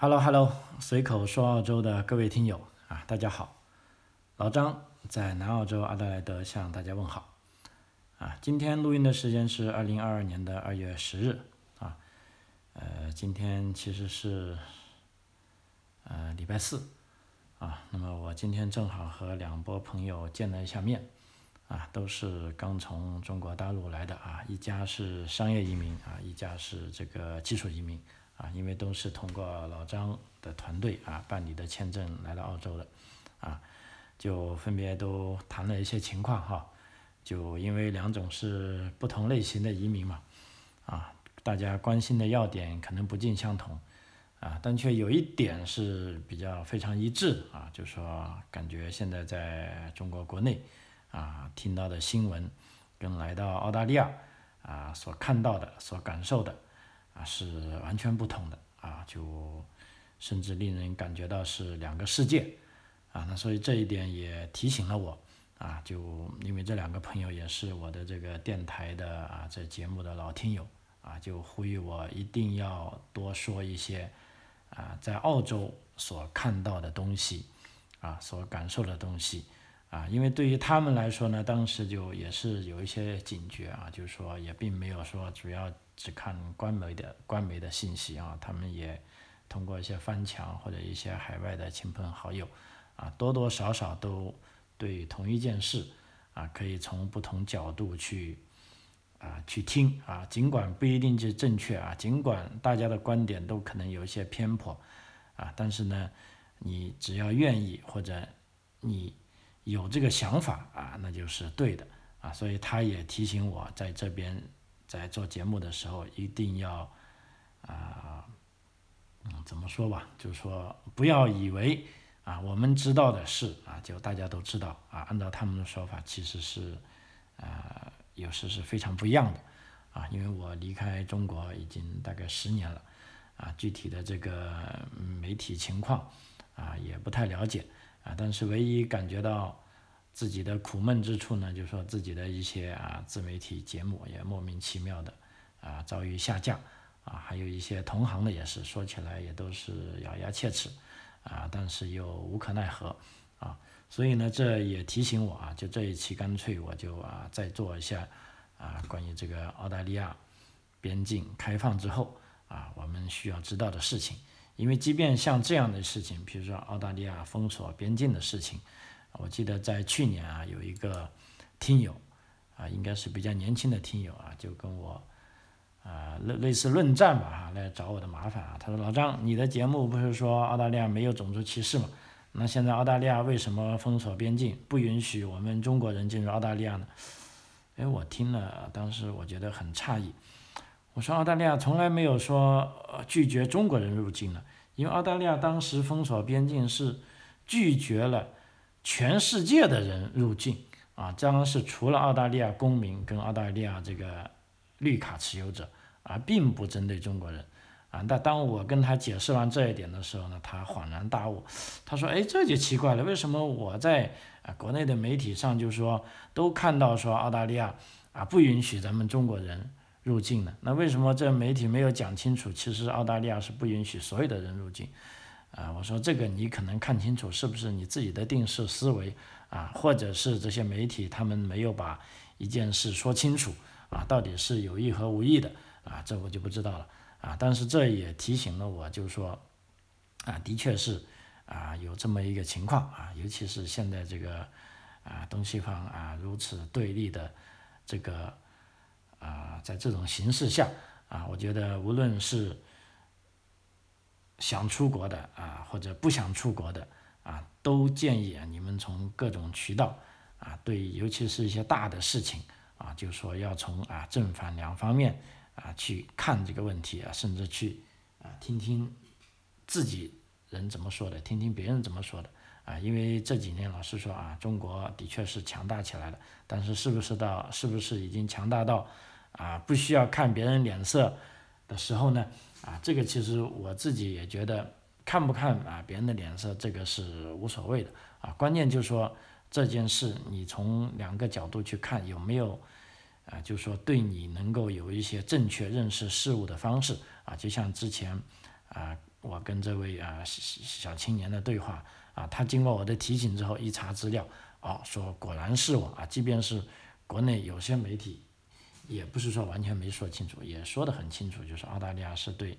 Hello Hello，随口说澳洲的各位听友啊，大家好，老张在南澳洲阿德莱德向大家问好啊。今天录音的时间是二零二二年的二月十日啊，呃，今天其实是呃礼拜四啊。那么我今天正好和两波朋友见了一下面啊，都是刚从中国大陆来的啊，一家是商业移民啊，一家是这个技术移民。啊，因为都是通过老张的团队啊办理的签证来到澳洲的，啊，就分别都谈了一些情况哈，就因为两种是不同类型的移民嘛，啊，大家关心的要点可能不尽相同，啊，但却有一点是比较非常一致啊，就说感觉现在在中国国内啊听到的新闻，跟来到澳大利亚啊所看到的、所感受的。啊，是完全不同的啊，就甚至令人感觉到是两个世界啊。那所以这一点也提醒了我啊，就因为这两个朋友也是我的这个电台的啊这节目的老听友啊，就呼吁我一定要多说一些啊在澳洲所看到的东西啊，所感受的东西啊，因为对于他们来说呢，当时就也是有一些警觉啊，就是说也并没有说主要。只看官媒的官媒的信息啊，他们也通过一些翻墙或者一些海外的亲朋好友啊，多多少少都对同一件事啊，可以从不同角度去啊去听啊，尽管不一定是正确啊，尽管大家的观点都可能有一些偏颇啊，但是呢，你只要愿意或者你有这个想法啊，那就是对的啊，所以他也提醒我在这边。在做节目的时候，一定要啊，嗯，怎么说吧？就是说，不要以为啊，我们知道的事啊，就大家都知道啊。按照他们的说法，其实是啊，有时是非常不一样的啊。因为我离开中国已经大概十年了啊，具体的这个媒体情况啊，也不太了解啊。但是唯一感觉到。自己的苦闷之处呢，就是说自己的一些啊自媒体节目也莫名其妙的啊遭遇下降啊，还有一些同行的也是说起来也都是咬牙切齿啊，但是又无可奈何啊，所以呢这也提醒我啊，就这一期干脆我就啊再做一下啊关于这个澳大利亚边境开放之后啊我们需要知道的事情，因为即便像这样的事情，比如说澳大利亚封锁边境的事情。我记得在去年啊，有一个听友啊，应该是比较年轻的听友啊，就跟我啊类类似论战吧哈，来找我的麻烦啊。他说：“老张，你的节目不是说澳大利亚没有种族歧视吗？那现在澳大利亚为什么封锁边境，不允许我们中国人进入澳大利亚呢？”哎，我听了，当时我觉得很诧异。我说：“澳大利亚从来没有说拒绝中国人入境的，因为澳大利亚当时封锁边境是拒绝了。”全世界的人入境啊，将是除了澳大利亚公民跟澳大利亚这个绿卡持有者啊，并不针对中国人啊。但当我跟他解释完这一点的时候呢，他恍然大悟，他说：“哎，这就奇怪了，为什么我在啊国内的媒体上就说都看到说澳大利亚啊不允许咱们中国人入境呢？那为什么这媒体没有讲清楚？其实澳大利亚是不允许所有的人入境。”啊，我说这个你可能看清楚是不是你自己的定式思维啊，或者是这些媒体他们没有把一件事说清楚啊，到底是有意和无意的啊，这我就不知道了啊。但是这也提醒了我，就是说啊，的确是啊有这么一个情况啊，尤其是现在这个啊东西方啊如此对立的这个啊，在这种形势下啊，我觉得无论是。想出国的啊，或者不想出国的啊，都建议啊，你们从各种渠道啊，对，尤其是一些大的事情啊，就说要从啊正反两方面啊去看这个问题啊，甚至去啊听听自己人怎么说的，听听别人怎么说的啊，因为这几年老师说啊，中国的确是强大起来了，但是是不是到是不是已经强大到啊不需要看别人脸色的时候呢？啊，这个其实我自己也觉得，看不看啊别人的脸色，这个是无所谓的啊。关键就是说这件事，你从两个角度去看，有没有啊，就是说对你能够有一些正确认识事物的方式啊。就像之前啊我跟这位啊小青年的对话啊，他经过我的提醒之后一查资料，哦，说果然是我啊，即便是国内有些媒体，也不是说完全没说清楚，也说得很清楚，就是澳大利亚是对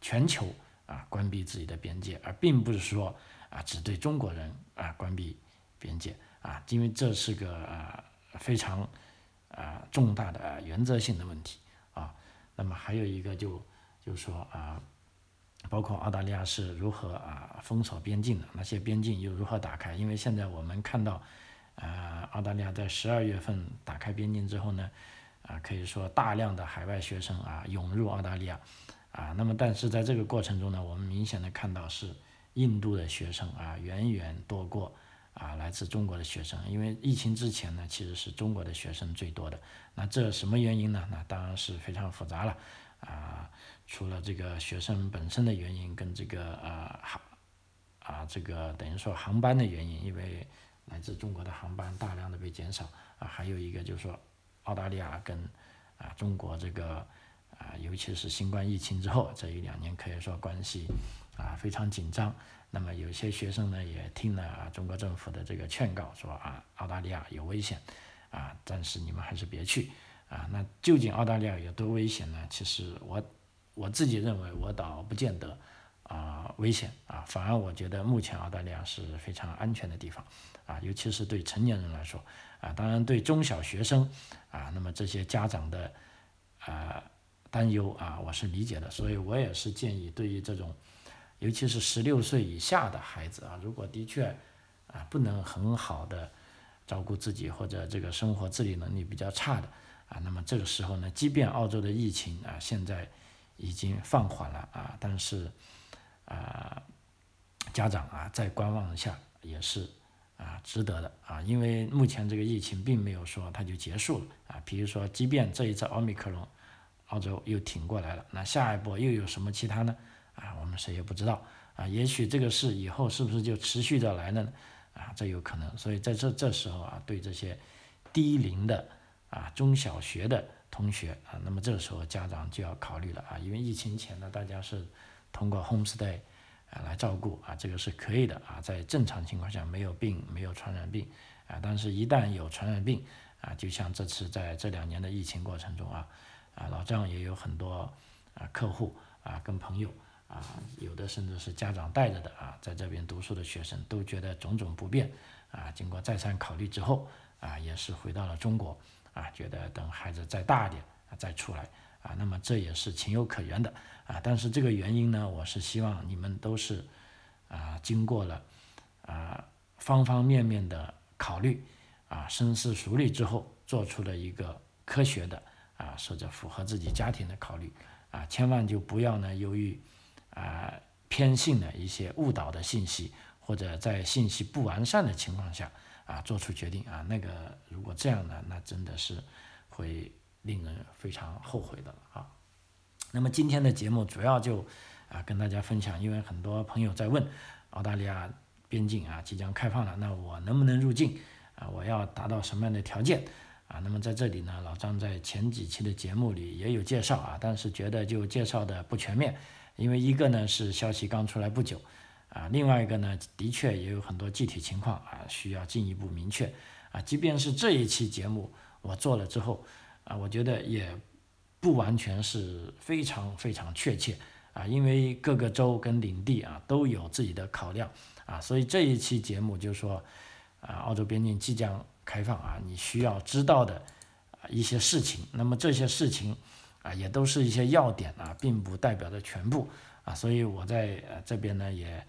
全球啊关闭自己的边界，而并不是说啊只对中国人啊关闭边界啊，因为这是个啊非常啊重大的原则性的问题啊。那么还有一个就就是说啊。包括澳大利亚是如何啊封锁边境的，那些边境又如何打开？因为现在我们看到，呃，澳大利亚在十二月份打开边境之后呢，啊，可以说大量的海外学生啊涌入澳大利亚，啊，那么但是在这个过程中呢，我们明显的看到是印度的学生啊远远多过啊来自中国的学生，因为疫情之前呢，其实是中国的学生最多的，那这什么原因呢？那当然是非常复杂了，啊。除了这个学生本身的原因，跟这个呃航啊这个等于说航班的原因，因为来自中国的航班大量的被减少啊，还有一个就是说澳大利亚跟啊中国这个啊尤其是新冠疫情之后这一两年可以说关系啊非常紧张，那么有些学生呢也听了啊中国政府的这个劝告，说啊澳大利亚有危险啊，暂时你们还是别去啊。那究竟澳大利亚有多危险呢？其实我。我自己认为，我倒不见得啊危险啊，反而我觉得目前澳大利亚是非常安全的地方啊，尤其是对成年人来说啊，当然对中小学生啊，那么这些家长的啊担忧啊，我是理解的，所以我也是建议，对于这种尤其是十六岁以下的孩子啊，如果的确啊不能很好的照顾自己或者这个生活自理能力比较差的啊，那么这个时候呢，即便澳洲的疫情啊现在。已经放缓了啊，但是啊，家长啊在观望一下也是啊值得的啊，因为目前这个疫情并没有说它就结束了啊。比如说，即便这一次奥密克戎，澳洲又挺过来了，那下一波又有什么其他呢？啊，我们谁也不知道啊。也许这个事以后是不是就持续着来了呢？啊，这有可能。所以在这这时候啊，对这些低龄的啊中小学的。同学啊，那么这个时候家长就要考虑了啊，因为疫情前呢，大家是通过 homestay 啊来照顾啊，这个是可以的啊，在正常情况下没有病没有传染病啊，但是一旦有传染病啊，就像这次在这两年的疫情过程中啊，啊老张也有很多啊客户啊跟朋友啊，有的甚至是家长带着的啊，在这边读书的学生都觉得种种不便啊，经过再三考虑之后啊，也是回到了中国。啊，觉得等孩子再大点啊再出来啊，那么这也是情有可原的啊。但是这个原因呢，我是希望你们都是啊经过了啊方方面面的考虑啊深思熟虑之后，做出了一个科学的啊或者符合自己家庭的考虑啊，千万就不要呢由于啊偏信的一些误导的信息，或者在信息不完善的情况下。啊，做出决定啊，那个如果这样呢，那真的是会令人非常后悔的了啊。那么今天的节目主要就啊跟大家分享，因为很多朋友在问澳大利亚边境啊即将开放了，那我能不能入境啊？我要达到什么样的条件啊？那么在这里呢，老张在前几期的节目里也有介绍啊，但是觉得就介绍的不全面，因为一个呢是消息刚出来不久。啊，另外一个呢，的确也有很多具体情况啊，需要进一步明确啊。即便是这一期节目我做了之后啊，我觉得也不完全是非常非常确切啊，因为各个州跟领地啊都有自己的考量啊，所以这一期节目就说啊，澳洲边境即将开放啊，你需要知道的啊一些事情，那么这些事情啊也都是一些要点啊，并不代表着全部啊，所以我在这边呢也。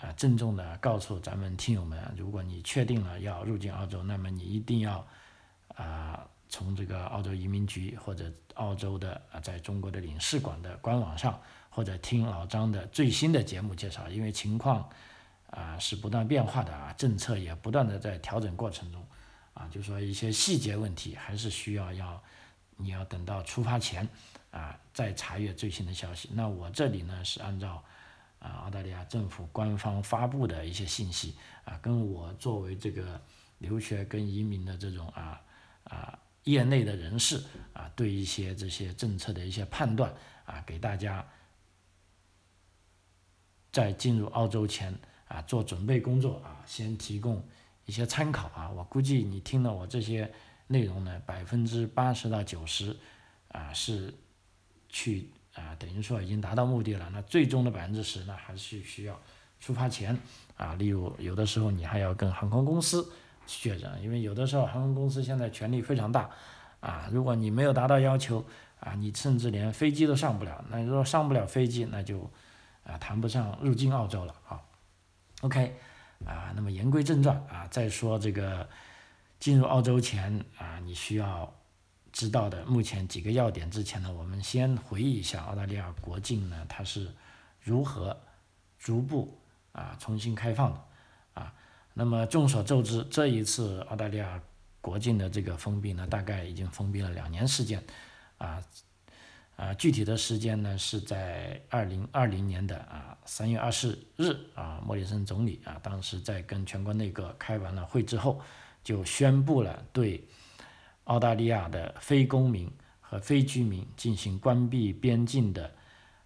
啊，郑重的告诉咱们听友们，如果你确定了要入境澳洲，那么你一定要啊，从这个澳洲移民局或者澳洲的啊，在中国的领事馆的官网上，或者听老张的最新的节目介绍，因为情况啊是不断变化的啊，政策也不断的在调整过程中啊，就说一些细节问题还是需要要你要等到出发前啊再查阅最新的消息。那我这里呢是按照。啊，澳大利亚政府官方发布的一些信息啊，跟我作为这个留学跟移民的这种啊啊业内的人士啊，对一些这些政策的一些判断啊，给大家在进入澳洲前啊做准备工作啊，先提供一些参考啊。我估计你听了我这些内容呢，百分之八十到九十啊是去啊等于说已经达到目的了。那最终的百分之十呢，还是需要出发前啊，例如有的时候你还要跟航空公司确认，因为有的时候航空公司现在权力非常大啊，如果你没有达到要求。啊，你甚至连飞机都上不了，那如果上不了飞机，那就啊谈不上入境澳洲了啊。OK，啊，那么言归正传啊，再说这个进入澳洲前啊，你需要知道的目前几个要点之前呢，我们先回忆一下澳大利亚国境呢它是如何逐步啊重新开放的啊。那么众所周知，这一次澳大利亚国境的这个封闭呢，大概已经封闭了两年时间。啊，啊，具体的时间呢是在二零二零年的啊三月二十日啊，莫里森总理啊当时在跟全国内阁开完了会之后，就宣布了对澳大利亚的非公民和非居民进行关闭边境的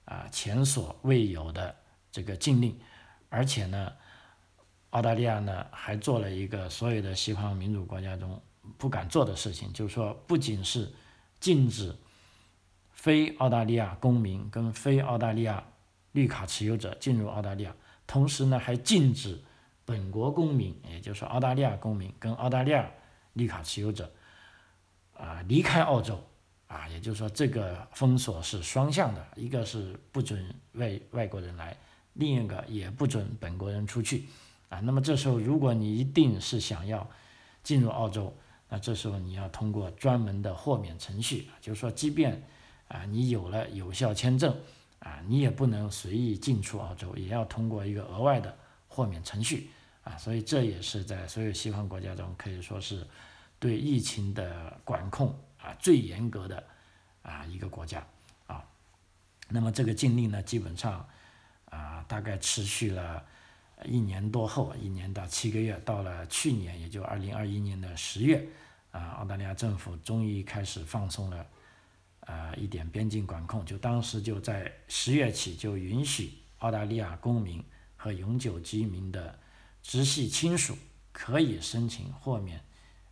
啊前所未有的这个禁令，而且呢，澳大利亚呢还做了一个所有的西方民主国家中不敢做的事情，就是说不仅是禁止非澳大利亚公民跟非澳大利亚绿卡持有者进入澳大利亚，同时呢还禁止本国公民，也就是说澳大利亚公民跟澳大利亚绿卡持有者啊离开澳洲啊，也就是说这个封锁是双向的，一个是不准外外国人来，另一个也不准本国人出去啊。那么这时候如果你一定是想要进入澳洲，那这时候你要通过专门的豁免程序，就是说，即便啊你有了有效签证，啊你也不能随意进出澳洲，也要通过一个额外的豁免程序，啊，所以这也是在所有西方国家中可以说是对疫情的管控啊最严格的啊一个国家啊。那么这个禁令呢，基本上啊大概持续了。一年多后，一年到七个月，到了去年，也就二零二一年的十月，啊，澳大利亚政府终于开始放松了，啊，一点边境管控。就当时就在十月起，就允许澳大利亚公民和永久居民的直系亲属可以申请豁免，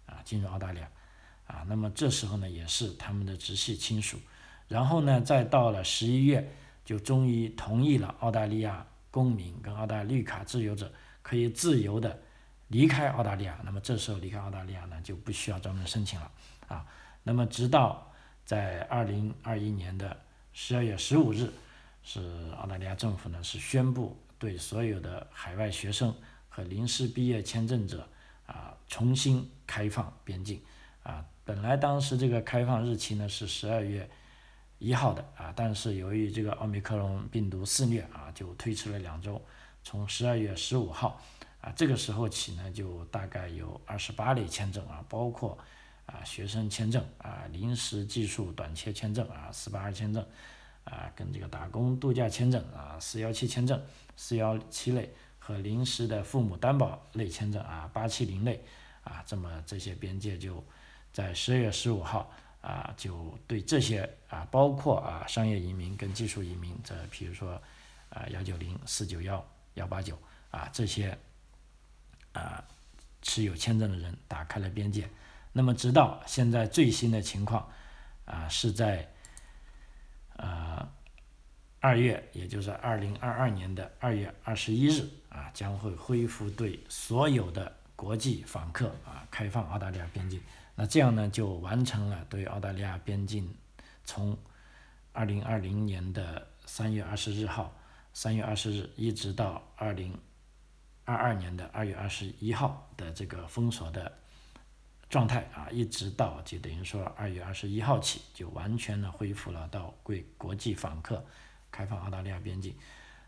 啊，进入澳大利亚，啊，那么这时候呢，也是他们的直系亲属。然后呢，再到了十一月，就终于同意了澳大利亚。公民跟澳大利亚绿卡自由者可以自由的离开澳大利亚，那么这时候离开澳大利亚呢就不需要专门申请了啊。那么直到在二零二一年的十二月十五日，是澳大利亚政府呢是宣布对所有的海外学生和临时毕业签证者啊重新开放边境啊。本来当时这个开放日期呢是十二月。一号的啊，但是由于这个奥密克戎病毒肆虐啊，就推迟了两周，从十二月十五号啊，这个时候起呢，就大概有二十八类签证啊，包括啊学生签证啊、临时技术短缺签证啊、四八二签证啊，跟这个打工度假签证啊、四幺七签证、四幺七类和临时的父母担保类签证啊、八七零类啊，这么这些边界就在十二月十五号。啊，就对这些啊，包括啊商业移民跟技术移民，这比如说啊幺九零、四九幺、幺八九啊这些啊持有签证的人打开了边界。那么直到现在最新的情况啊，是在呃二月，也就是二零二二年的二月二十一日啊，将会恢复对所有的国际访客啊开放澳大利亚边境。那这样呢，就完成了对澳大利亚边境从二零二零年的三月二十日号，三月二十日一直到二零二二年的二月二十一号的这个封锁的状态啊，一直到就等于说二月二十一号起，就完全的恢复了到为国际访客开放澳大利亚边境。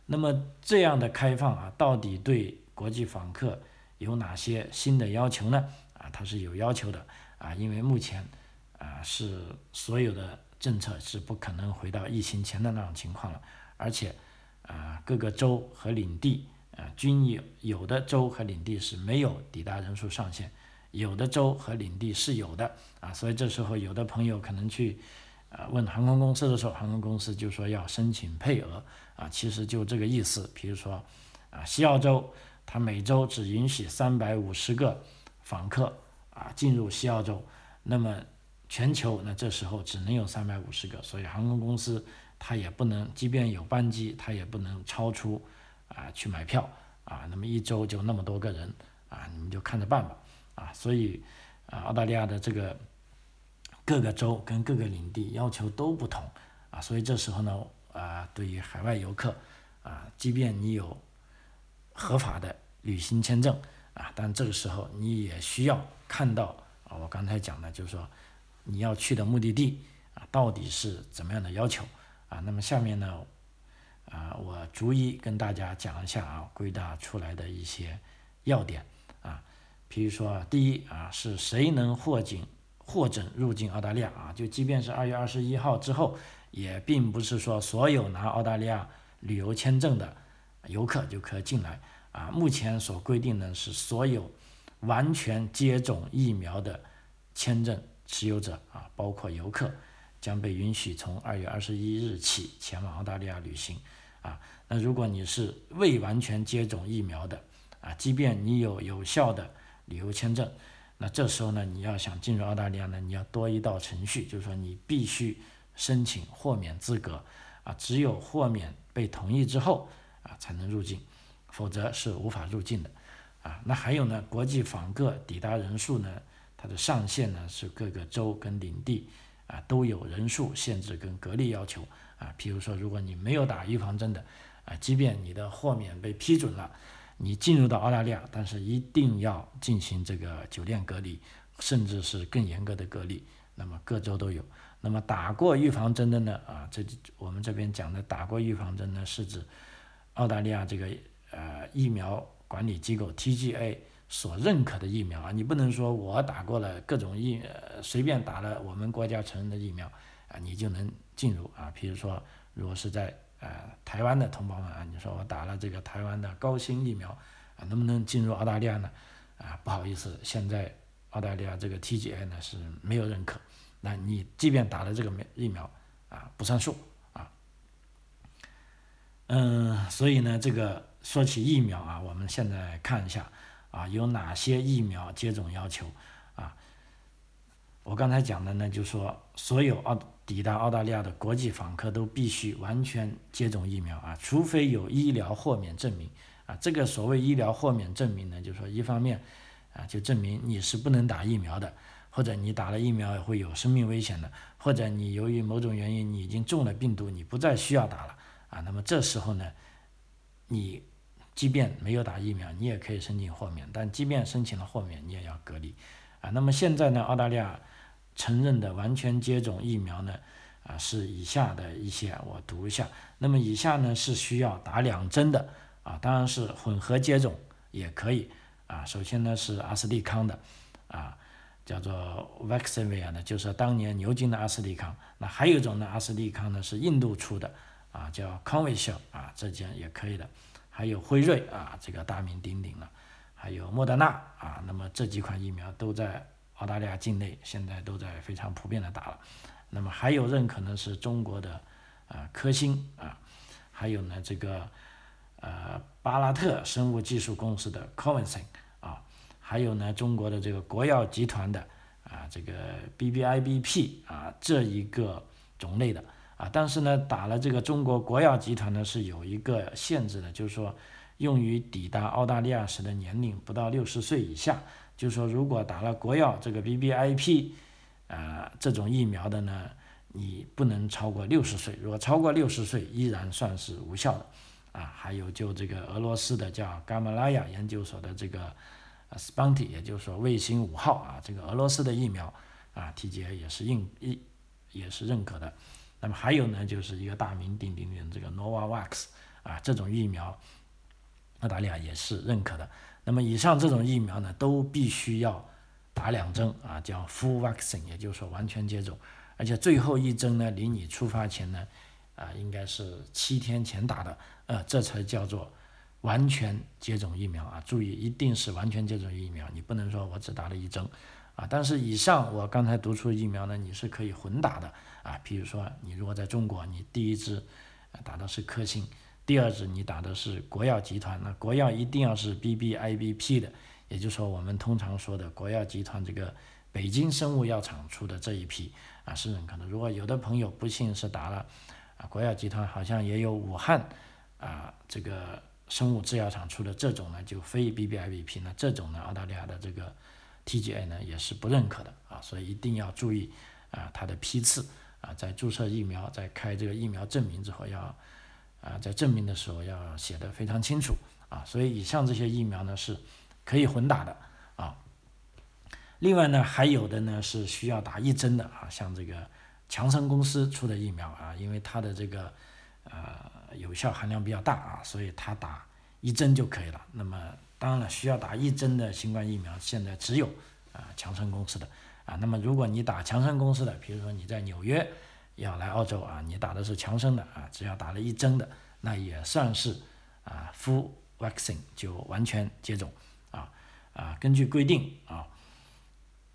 那么这样的开放啊，到底对国际访客有哪些新的要求呢？啊，它是有要求的。啊，因为目前啊是所有的政策是不可能回到疫情前的那种情况了，而且啊各个州和领地啊均有有的州和领地是没有抵达人数上限，有的州和领地是有的啊，所以这时候有的朋友可能去啊问航空公司的时候，航空公司就说要申请配额啊，其实就这个意思。比如说啊，西澳洲它每周只允许三百五十个访客啊进入西澳洲，那么全球那这时候只能有三百五十个，所以航空公司它也不能，即便有班机，它也不能超出啊去买票啊，那么一周就那么多个人啊，你们就看着办吧啊，所以啊澳大利亚的这个。各个州跟各个领地要求都不同啊，所以这时候呢，啊，对于海外游客啊，即便你有合法的旅行签证啊，但这个时候你也需要看到啊，我刚才讲的，就是说你要去的目的地啊，到底是怎么样的要求啊？那么下面呢，啊，我逐一跟大家讲一下啊，归纳出来的一些要点啊，比如说第一啊，是谁能获警？获准入境澳大利亚啊，就即便是二月二十一号之后，也并不是说所有拿澳大利亚旅游签证的游客就可以进来啊。目前所规定的是，所有完全接种疫苗的签证持有者啊，包括游客，将被允许从二月二十一日起前往澳大利亚旅行啊。那如果你是未完全接种疫苗的啊，即便你有有效的旅游签证。那这时候呢，你要想进入澳大利亚呢，你要多一道程序，就是说你必须申请豁免资格啊，只有豁免被同意之后啊，才能入境，否则是无法入境的啊。那还有呢，国际访客抵达人数呢，它的上限呢是各个州跟领地啊都有人数限制跟隔离要求啊。譬如说，如果你没有打预防针的啊，即便你的豁免被批准了。你进入到澳大利亚，但是一定要进行这个酒店隔离，甚至是更严格的隔离。那么各州都有。那么打过预防针的呢？啊，这我们这边讲的打过预防针呢，是指澳大利亚这个呃疫苗管理机构 TGA 所认可的疫苗啊。你不能说我打过了各种疫，随便打了我们国家承认的疫苗啊，你就能进入啊。比如说，如果是在呃，台湾的同胞们啊，你说我打了这个台湾的高新疫苗啊，能不能进入澳大利亚呢？啊，不好意思，现在澳大利亚这个 TGA 呢是没有认可。那你即便打了这个疫苗啊，不算数啊。嗯，所以呢，这个说起疫苗啊，我们现在看一下啊，有哪些疫苗接种要求啊？我刚才讲的呢，就说所有澳。抵达澳大利亚的国际访客都必须完全接种疫苗啊，除非有医疗豁免证明啊。这个所谓医疗豁免证明呢，就是说一方面啊，就证明你是不能打疫苗的，或者你打了疫苗会有生命危险的，或者你由于某种原因你已经中了病毒，你不再需要打了啊。那么这时候呢，你即便没有打疫苗，你也可以申请豁免，但即便申请了豁免，你也要隔离啊。那么现在呢，澳大利亚。承认的完全接种疫苗呢，啊是以下的一些，我读一下。那么以下呢是需要打两针的，啊当然是混合接种也可以，啊首先呢是阿斯利康的，啊叫做 Vaxzevria 呢，就是当年牛津的阿斯利康。那还有一种呢阿斯利康呢是印度出的，啊叫 c o n v i s h i l 啊这件也可以的。还有辉瑞啊这个大名鼎鼎了，还有莫德纳啊，那么这几款疫苗都在。澳大利亚境内现在都在非常普遍的打了，那么还有认可呢是中国的啊科兴啊，还有呢这个呃巴拉特生物技术公司的 c o v a n c 啊，还有呢中国的这个国药集团的啊这个 BBIBP 啊这一个种类的啊，但是呢打了这个中国国药集团呢是有一个限制的，就是说用于抵达澳大利亚时的年龄不到六十岁以下。就是说，如果打了国药这个 B B I P，呃，这种疫苗的呢，你不能超过六十岁。如果超过六十岁，依然算是无效的。啊，还有就这个俄罗斯的叫伽马拉雅研究所的这个 Spunty，也就是说卫星五号啊，这个俄罗斯的疫苗啊，T G A 也是认一也是认可的。那么还有呢，就是一个大名鼎鼎的这个 Novavax 啊，这种疫苗，澳大利亚也是认可的。那么以上这种疫苗呢，都必须要打两针啊，叫 full vaccine，也就是说完全接种，而且最后一针呢，离你出发前呢，啊，应该是七天前打的，呃，这才叫做完全接种疫苗啊。注意，一定是完全接种疫苗，你不能说我只打了一针，啊。但是以上我刚才读出疫苗呢，你是可以混打的啊。比如说你如果在中国，你第一支打的是科兴，第二支你打的是国药集团，那国药一定要是 BBIBP 的，也就是说我们通常说的国药集团这个北京生物药厂出的这一批啊是认可的。如果有的朋友不幸是打了啊国药集团好像也有武汉啊这个。生物制药厂出的这种呢，就非 BBIBP，那这种呢，澳大利亚的这个 TGA 呢也是不认可的啊，所以一定要注意啊它的批次啊，在注射疫苗、在开这个疫苗证明之后，要啊在证明的时候要写的非常清楚啊，所以以上这些疫苗呢是可以混打的啊。另外呢，还有的呢是需要打一针的啊，像这个强生公司出的疫苗啊，因为它的这个呃。有效含量比较大啊，所以他打一针就可以了。那么当然了，需要打一针的新冠疫苗现在只有啊强生公司的啊。那么如果你打强生公司的，比如说你在纽约要来澳洲啊，你打的是强生的啊，只要打了一针的，那也算是啊 full vaccine 就完全接种啊啊。根据规定啊，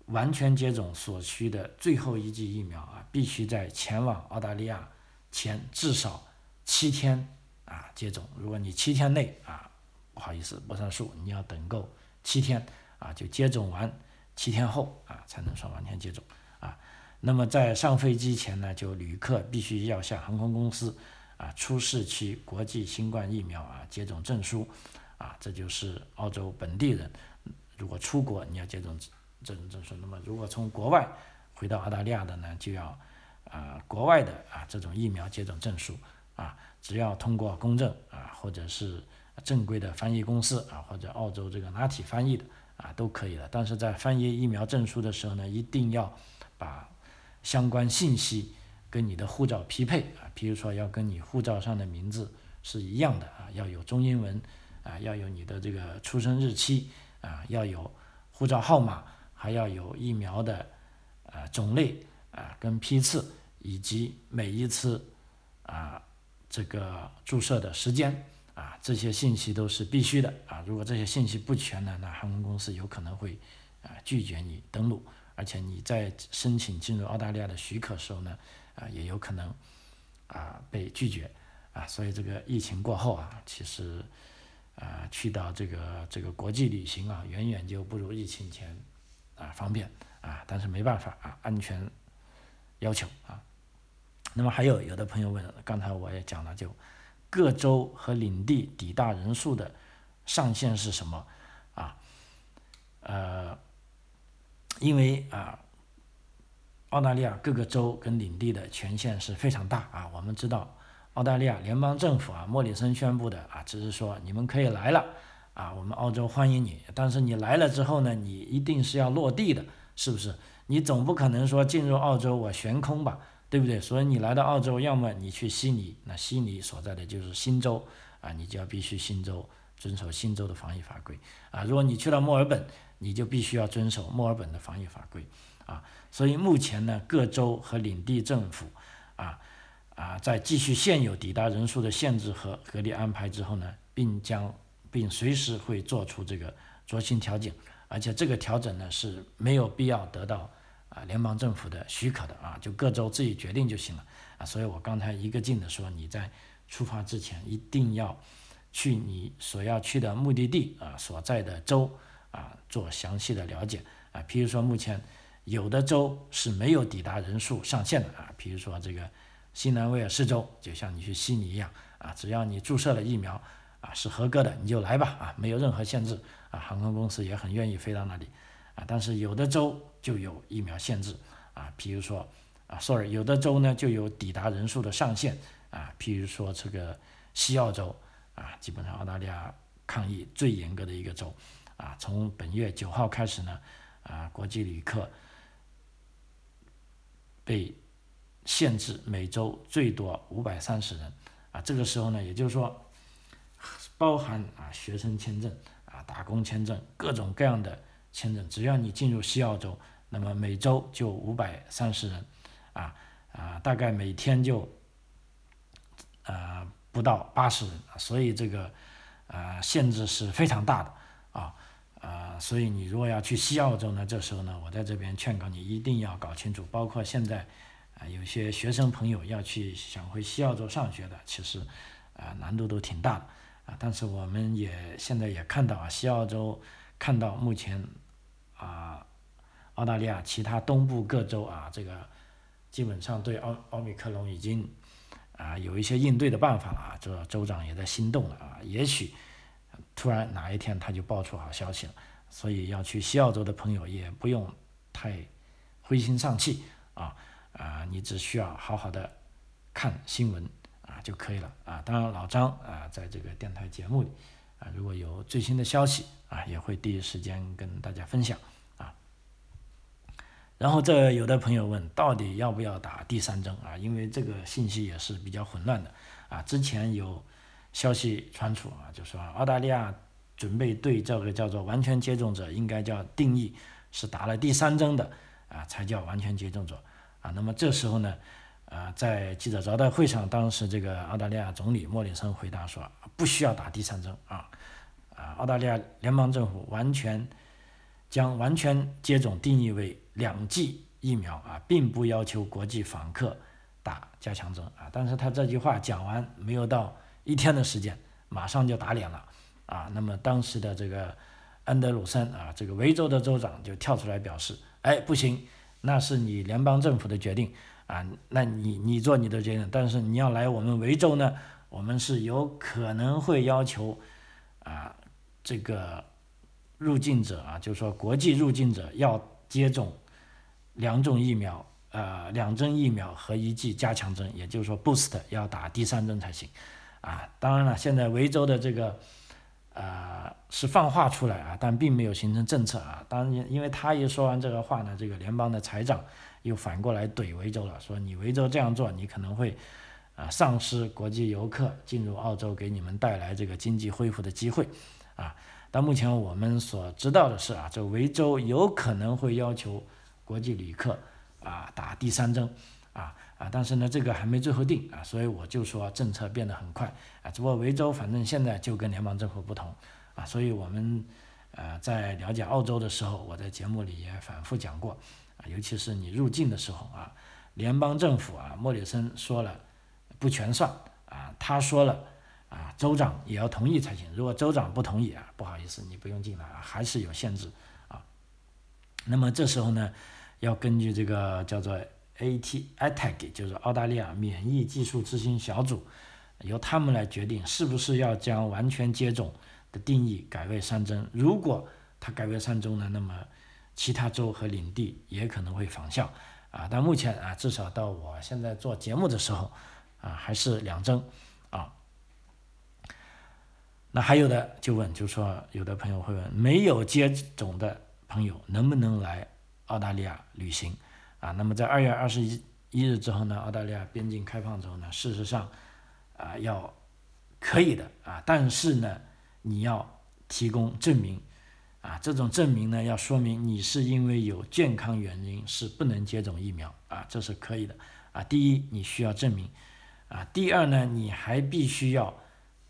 完全接种所需的最后一剂疫苗啊，必须在前往澳大利亚前至少。七天啊接种，如果你七天内啊不好意思不算数，你要等够七天啊就接种完，七天后啊才能算完全接种啊。那么在上飞机前呢，就旅客必须要向航空公司啊出示其国际新冠疫苗啊接种证书啊，这就是澳洲本地人如果出国你要接种这种证书，那么如果从国外回到澳大利亚的呢，就要啊国外的啊这种疫苗接种证书。啊，只要通过公证啊，或者是正规的翻译公司啊，或者澳洲这个拿体翻译的啊，都可以的。但是在翻译疫苗证书的时候呢，一定要把相关信息跟你的护照匹配啊，比如说要跟你护照上的名字是一样的啊，要有中英文啊，要有你的这个出生日期啊，要有护照号码，还要有疫苗的啊种类啊跟批次，以及每一次啊。这个注射的时间啊，这些信息都是必须的啊。如果这些信息不全呢，那航空公司有可能会啊拒绝你登录，而且你在申请进入澳大利亚的许可时候呢，啊也有可能啊被拒绝啊。所以这个疫情过后啊，其实啊去到这个这个国际旅行啊，远远就不如疫情前啊方便啊。但是没办法啊，安全要求啊。那么还有有的朋友问，刚才我也讲了，就各州和领地抵达人数的上限是什么啊？呃，因为啊，澳大利亚各个州跟领地的权限是非常大啊。我们知道，澳大利亚联邦政府啊，莫里森宣布的啊，只是说你们可以来了啊，我们澳洲欢迎你。但是你来了之后呢，你一定是要落地的，是不是？你总不可能说进入澳洲我悬空吧？对不对？所以你来到澳洲，要么你去悉尼，那悉尼所在的就是新州啊，你就要必须新州遵守新州的防疫法规啊。如果你去了墨尔本，你就必须要遵守墨尔本的防疫法规啊。所以目前呢，各州和领地政府啊啊，在继续现有抵达人数的限制和隔离安排之后呢，并将并随时会做出这个酌情调整，而且这个调整呢是没有必要得到。啊，联邦政府的许可的啊，就各州自己决定就行了啊。所以我刚才一个劲的说，你在出发之前一定要去你所要去的目的地啊所在的州啊做详细的了解啊。譬如说，目前有的州是没有抵达人数上限的啊，譬如说这个新南威尔士州，就像你去悉尼一样啊，只要你注射了疫苗啊是合格的，你就来吧啊，没有任何限制啊，航空公司也很愿意飞到那里。啊，但是有的州就有疫苗限制啊，比如说啊，sorry，有的州呢就有抵达人数的上限啊，譬如说这个西澳洲啊，基本上澳大利亚抗疫最严格的一个州啊，从本月九号开始呢，啊，国际旅客被限制每周最多五百三十人啊，这个时候呢，也就是说，包含啊学生签证啊、打工签证各种各样的。签证，只要你进入西澳洲，那么每周就五百三十人，啊啊，大概每天就，呃不到八十人，所以这个呃限制是非常大的，啊啊，所以你如果要去西澳洲呢，这时候呢，我在这边劝告你一定要搞清楚，包括现在啊有些学生朋友要去想回西澳洲上学的，其实啊难度都挺大的啊，但是我们也现在也看到啊，西澳洲看到目前啊澳大利亚其他东部各州啊这个基本上对奥奥密克戎已经啊有一些应对的办法了啊，这州长也在心动了啊，也许突然哪一天他就爆出好消息了。所以要去西澳洲的朋友也不用太灰心丧气啊啊，你只需要好好的看新闻啊就可以了啊。当然老张啊在这个电台节目里啊，如果有最新的消息啊，也会第一时间跟大家分享啊。然后这有的朋友问，到底要不要打第三针啊？因为这个信息也是比较混乱的啊。之前有消息传出啊，就说澳大利亚。准备对这个叫做完全接种者，应该叫定义是打了第三针的啊，才叫完全接种者啊。那么这时候呢，啊，在记者招待会上，当时这个澳大利亚总理莫里森回答说，不需要打第三针啊，澳大利亚联邦政府完全将完全接种定义为两剂疫苗啊，并不要求国际访客打加强针啊。但是他这句话讲完没有到一天的时间，马上就打脸了。啊，那么当时的这个安德鲁森啊，这个维州的州长就跳出来表示，哎，不行，那是你联邦政府的决定啊，那你你做你的决定，但是你要来我们维州呢，我们是有可能会要求啊，这个入境者啊，就是说国际入境者要接种两种疫苗，呃，两针疫苗和一剂加强针，也就是说 boost 要打第三针才行啊。当然了，现在维州的这个。呃，是放话出来啊，但并没有形成政策啊。当然，因为他一说完这个话呢，这个联邦的财长又反过来怼维州了，说你维州这样做，你可能会啊丧失国际游客进入澳洲给你们带来这个经济恢复的机会啊。但目前我们所知道的是啊，这维州有可能会要求国际旅客啊打第三针啊。啊，但是呢，这个还没最后定啊，所以我就说政策变得很快啊。只不过维州反正现在就跟联邦政府不同啊，所以我们呃在了解澳洲的时候，我在节目里也反复讲过啊，尤其是你入境的时候啊，联邦政府啊，莫里森说了不全算啊，他说了啊，州长也要同意才行。如果州长不同意啊，不好意思，你不用进来啊，还是有限制啊。那么这时候呢，要根据这个叫做。A.T. ATAC 就是澳大利亚免疫技术执行小组，由他们来决定是不是要将完全接种的定义改为三针。如果它改为三针呢，那么其他州和领地也可能会仿效啊。但目前啊，至少到我现在做节目的时候啊，还是两针。那还有的就问，就说有的朋友会问，没有接种的朋友能不能来澳大利亚旅行？啊，那么在二月二十一一日之后呢，澳大利亚边境开放之后呢，事实上，啊，要可以的啊，但是呢，你要提供证明，啊，这种证明呢，要说明你是因为有健康原因是不能接种疫苗啊，这是可以的啊。第一，你需要证明啊；第二呢，你还必须要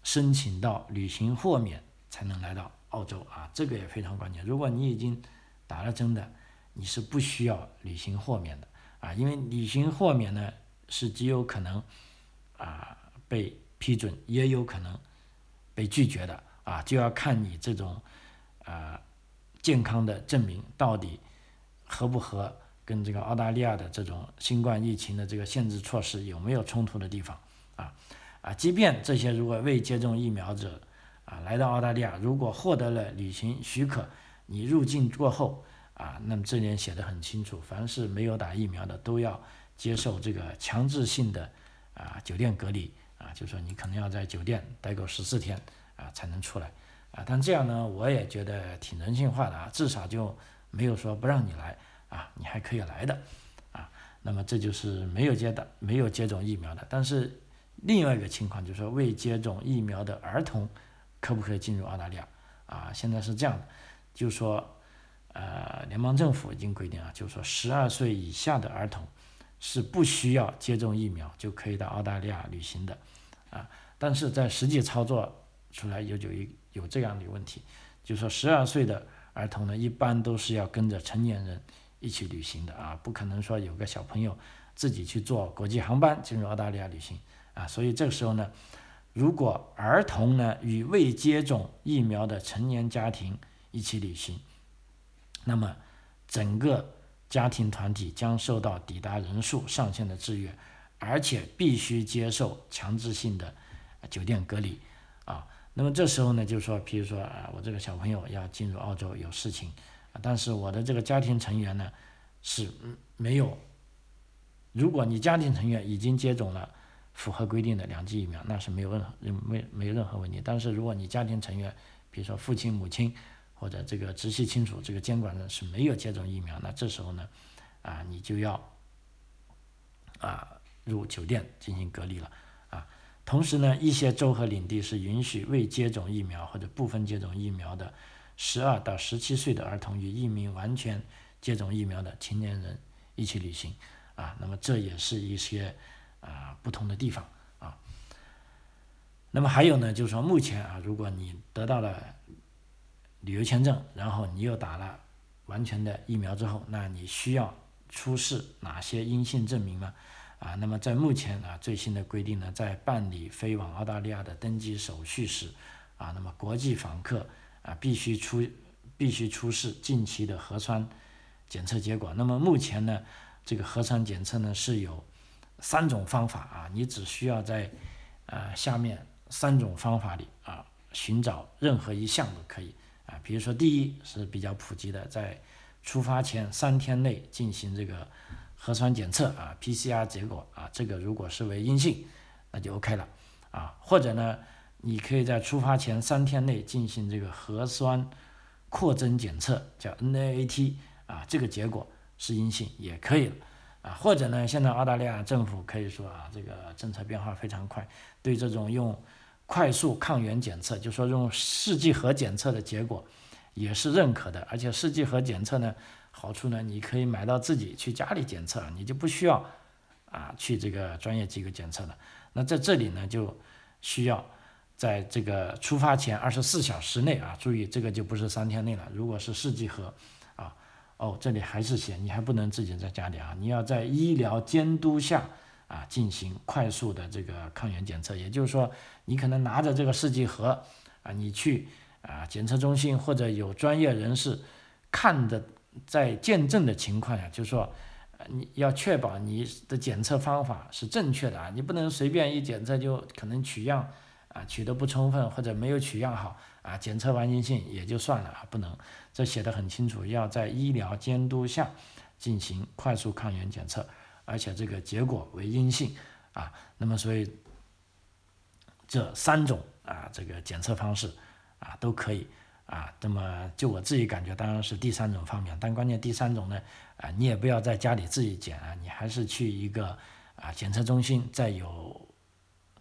申请到旅行豁免才能来到澳洲啊，这个也非常关键。如果你已经打了针的，你是不需要履行豁免的啊，因为履行豁免呢是极有可能啊被批准，也有可能被拒绝的啊，就要看你这种啊健康的证明到底合不合跟这个澳大利亚的这种新冠疫情的这个限制措施有没有冲突的地方啊，即便这些如果未接种疫苗者啊来到澳大利亚，如果获得了旅行许可，你入境过后。啊，那么这点写的很清楚，凡是没有打疫苗的都要接受这个强制性的啊酒店隔离啊，就说你可能要在酒店待够十四天啊才能出来啊。但这样呢，我也觉得挺人性化的啊，至少就没有说不让你来啊，你还可以来的啊。那么这就是没有接的、没有接种疫苗的。但是另外一个情况就是说，未接种疫苗的儿童可不可以进入澳大利亚啊？现在是这样的，就是说。呃，联邦政府已经规定啊，就是说十二岁以下的儿童是不需要接种疫苗就可以到澳大利亚旅行的啊。但是在实际操作出来有有一有这样的问题，就是说十二岁的儿童呢，一般都是要跟着成年人一起旅行的啊，不可能说有个小朋友自己去坐国际航班进入澳大利亚旅行啊。所以这个时候呢，如果儿童呢与未接种疫苗的成年家庭一起旅行，那么整个家庭团体将受到抵达人数上限的制约，而且必须接受强制性的酒店隔离啊。那么这时候呢，就是说，比如说啊，我这个小朋友要进入澳洲有事情，但是我的这个家庭成员呢是没有。如果你家庭成员已经接种了符合规定的两剂疫苗，那是没有任何没没任何问题。但是如果你家庭成员，比如说父亲、母亲或者这个直系亲属，这个监管人是没有接种疫苗，那这时候呢，啊，你就要啊入酒店进行隔离了。啊同时呢，一些州和领地是允许未接种疫苗或者部分接种疫苗的十二到十七岁的儿童与一名完全接种疫苗的青年人一起旅行啊。那么这也是一些啊不同的地方啊。那么还有呢，就是说目前啊，如果你得到了旅游签证，然后你又打了完全的疫苗之后，那你需要出示哪些阴性证明呢？啊，那么在目前啊最新的规定呢，在办理飞往澳大利亚的登机手续时，啊，那么国际访客啊必须出必须出示近期的核酸检测结果。那么目前呢，这个核酸检测呢是有三种方法啊，你只需要在啊下面三种方法里啊寻找任何一项都可以啊。比如说第一是比较普及的，在出发前三天内进行这个。核酸检测啊，PCR 结果啊，这个如果是为阴性，那就 OK 了啊。或者呢，你可以在出发前三天内进行这个核酸扩增检测，叫 NAAT 啊，这个结果是阴性也可以了或者呢，现在澳大利亚政府可以说啊，这个政策变化非常快，对这种用快速抗原检测，就说用试剂盒检测的结果也是认可的，而且试剂盒检测呢。好处呢，你可以买到自己去家里检测，你就不需要啊去这个专业机构检测了。那在这里呢，就需要在这个出发前二十四小时内啊，注意这个就不是三天内了。如果是试剂盒，哦，这里还是写你还不能自己在家里啊，你要在医疗监督下啊进行快速的这个抗原检测。也就是说，你可能拿着这个试剂盒啊，你去啊检测中心或者有专业人士看的。在见证的情况下，就是说，你要确保你的检测方法是正确的啊，你不能随便一检测就可能取样啊取得不充分或者没有取样好啊，检测完阴性也就算了啊，不能，这写的很清楚，要在医疗监督下进行快速抗原检测，而且这个结果为阴性啊，那么所以这三种啊这个检测方式啊都可以。啊，那么就我自己感觉，当然是第三种方面，但关键第三种呢，啊，你也不要在家里自己检啊，你还是去一个啊检测中心，在有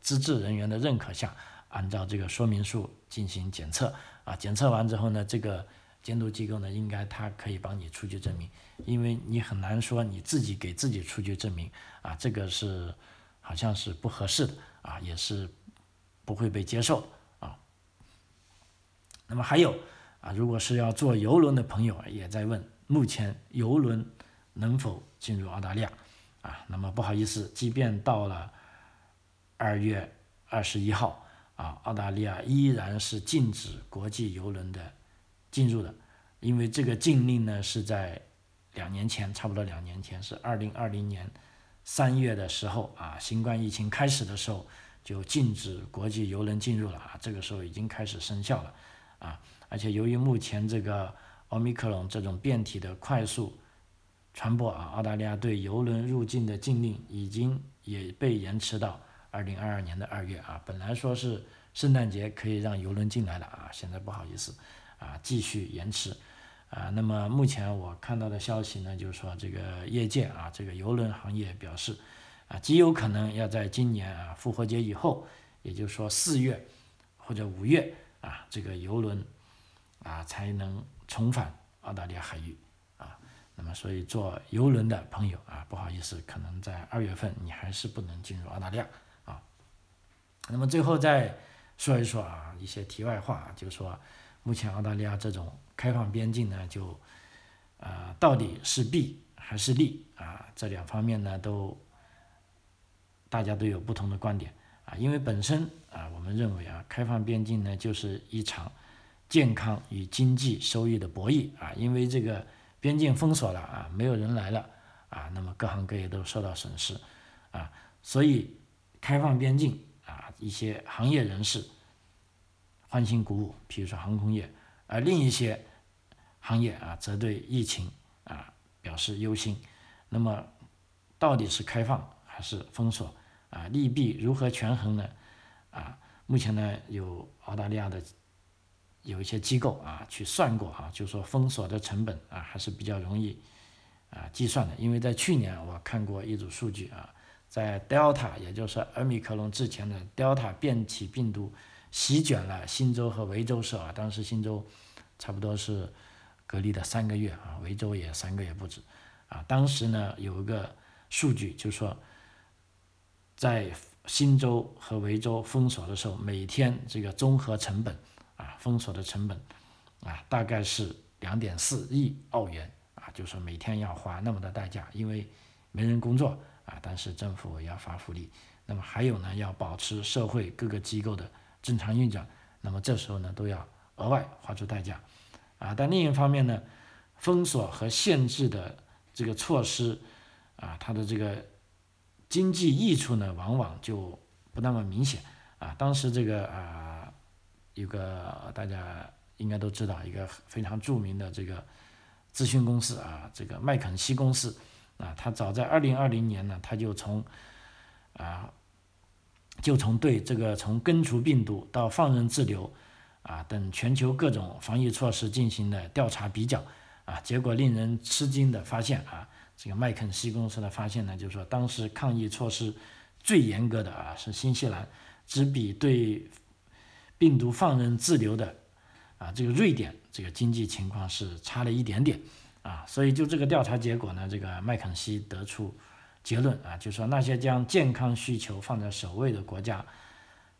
资质人员的认可下，按照这个说明书进行检测啊，检测完之后呢，这个监督机构呢，应该他可以帮你出具证明，因为你很难说你自己给自己出具证明啊，这个是好像是不合适的啊，也是不会被接受啊。那么还有啊，如果是要坐游轮的朋友也在问，目前游轮能否进入澳大利亚？啊，那么不好意思，即便到了二月二十一号啊，澳大利亚依然是禁止国际游轮的进入的，因为这个禁令呢是在两年前，差不多两年前是二零二零年三月的时候啊，新冠疫情开始的时候就禁止国际游轮进入了啊，这个时候已经开始生效了。啊，而且由于目前这个奥密克戎这种变体的快速传播啊，澳大利亚对游轮入境的禁令已经也被延迟到二零二二年的二月啊。本来说是圣诞节可以让游轮进来的啊，现在不好意思啊，继续延迟啊。那么目前我看到的消息呢，就是说这个业界啊，这个游轮行业表示啊，极有可能要在今年啊复活节以后，也就是说四月或者五月。啊，这个游轮啊才能重返澳大利亚海域啊。那么，所以坐游轮的朋友啊，不好意思，可能在二月份你还是不能进入澳大利亚。那么最后再说一说啊，一些题外话，就是说，目前澳大利亚这种开放边境呢，就啊到底是弊还是利啊？这两方面呢都大家都有不同的观点啊。因为本身啊，我们认为啊，开放边境呢就是一场健康与经济收益的博弈啊。因为这个边境封锁了啊，没有人来了啊，那么各行各业都受到损失啊，所以开放边境，一些行业人士。欢欣鼓舞，比如说航空业，而另一些行业啊，则对疫情啊表示忧心。那么，到底是开放还是封锁啊？利弊如何权衡呢？啊，目前呢，有澳大利亚的有一些机构啊去算过啊，就说封锁的成本啊还是比较容易啊计算的，因为在去年我看过一组数据啊，在 Delta，也就是阿米克隆之前的 Delta 变体病毒。席卷了新州和维州市啊，当时新州差不多是隔离了三个月啊，维州也三个月不止啊。当时呢有一个数据，就是说在新州和维州封锁的时候，每天这个综合成本啊，封锁的成本啊，大概是两点四亿澳元啊，就说每天要花那么的代价，因为没人工作啊，但是政府要发福利，那么还有呢，要保持社会各个机构的。正常运转，那么这时候呢都要额外花出代价，啊，但另一方面呢，封锁和限制的这个措施，啊，它的这个经济益处呢往往就不那么明显，啊，当时这个啊，有个大家应该都知道一个非常著名的这个咨询公司啊，这个麦肯锡公司，啊，他早在二零二零年呢，他就从啊。就从对这个从根除病毒到放任自流，啊等全球各种防疫措施进行了调查比较，啊结果令人吃惊的发现啊，这个麦肯锡公司的发现呢，就是说当时抗疫措施最严格的啊是新西兰，只比对病毒放任自流的啊这个瑞典这个经济情况是差了一点点，啊所以就这个调查结果呢，这个麦肯锡得出。结论啊，就说那些将健康需求放在首位的国家，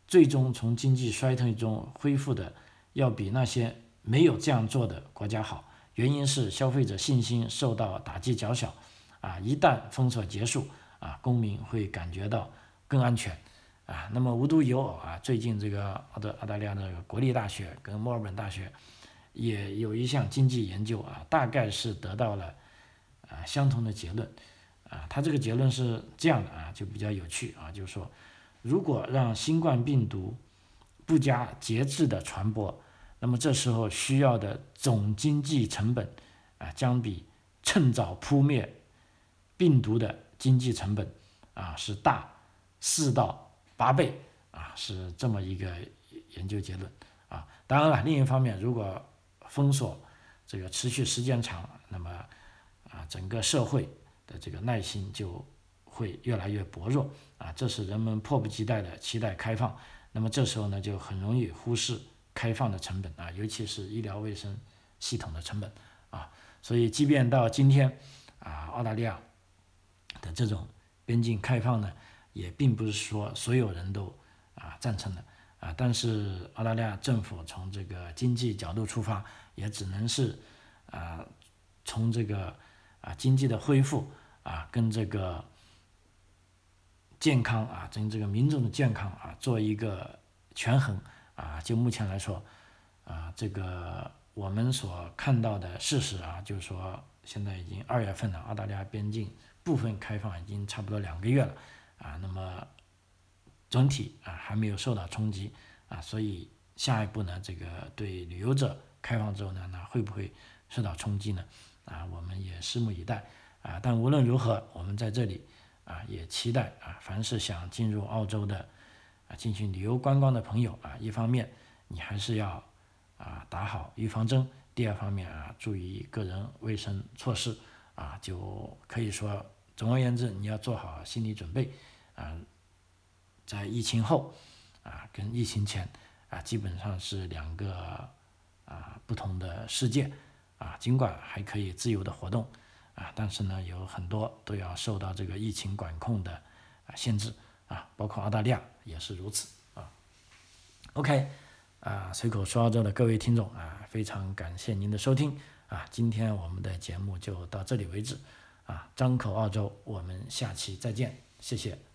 最终从经济衰退中恢复的，要比那些没有这样做的国家好。原因是消费者信心受到打击较小，啊，一旦封锁结束，啊，公民会感觉到更安全，啊，那么无独有偶啊，最近这个澳大澳大利亚的国立大学跟墨尔本大学也有一项经济研究啊，大概是得到了啊相同的结论。啊，他这个结论是这样的啊，就比较有趣啊，就是说，如果让新冠病毒不加节制的传播，那么这时候需要的总经济成本啊，将比趁早扑灭病毒的经济成本啊是大四到八倍啊，是这么一个研究结论啊。当然了，另一方面，如果封锁这个持续时间长，那么啊，整个社会。的这个耐心就会越来越薄弱啊，这是人们迫不及待的期待开放。那么这时候呢，就很容易忽视开放的成本啊，尤其是医疗卫生系统的成本啊。所以，即便到今天啊，澳大利亚的这种边境开放呢，也并不是说所有人都啊赞成的啊。但是，澳大利亚政府从这个经济角度出发，也只能是啊从这个啊经济的恢复。啊，跟这个健康啊，跟这个民众的健康啊，做一个权衡啊。就目前来说，啊，这个我们所看到的事实啊，就是说，现在已经二月份了，澳大利亚边境部分开放已经差不多两个月了啊。那么整体啊还没有受到冲击啊，所以下一步呢，这个对旅游者开放之后呢，那会不会受到冲击呢？啊，我们也拭目以待。啊，但无论如何，我们在这里啊，也期待啊，凡是想进入澳洲的啊，进行旅游观光的朋友啊，一方面你还是要啊打好预防针，第二方面啊，注意个人卫生措施啊，就可以说，总而言之，你要做好心理准备啊，在疫情后啊，跟疫情前啊，基本上是两个啊不同的世界啊，尽管还可以自由的活动。啊，但是呢，有很多都要受到这个疫情管控的啊限制啊，包括澳大利亚也是如此啊。OK，啊，随口说澳洲的各位听众啊，非常感谢您的收听啊，今天我们的节目就到这里为止啊，张口澳洲，我们下期再见，谢谢。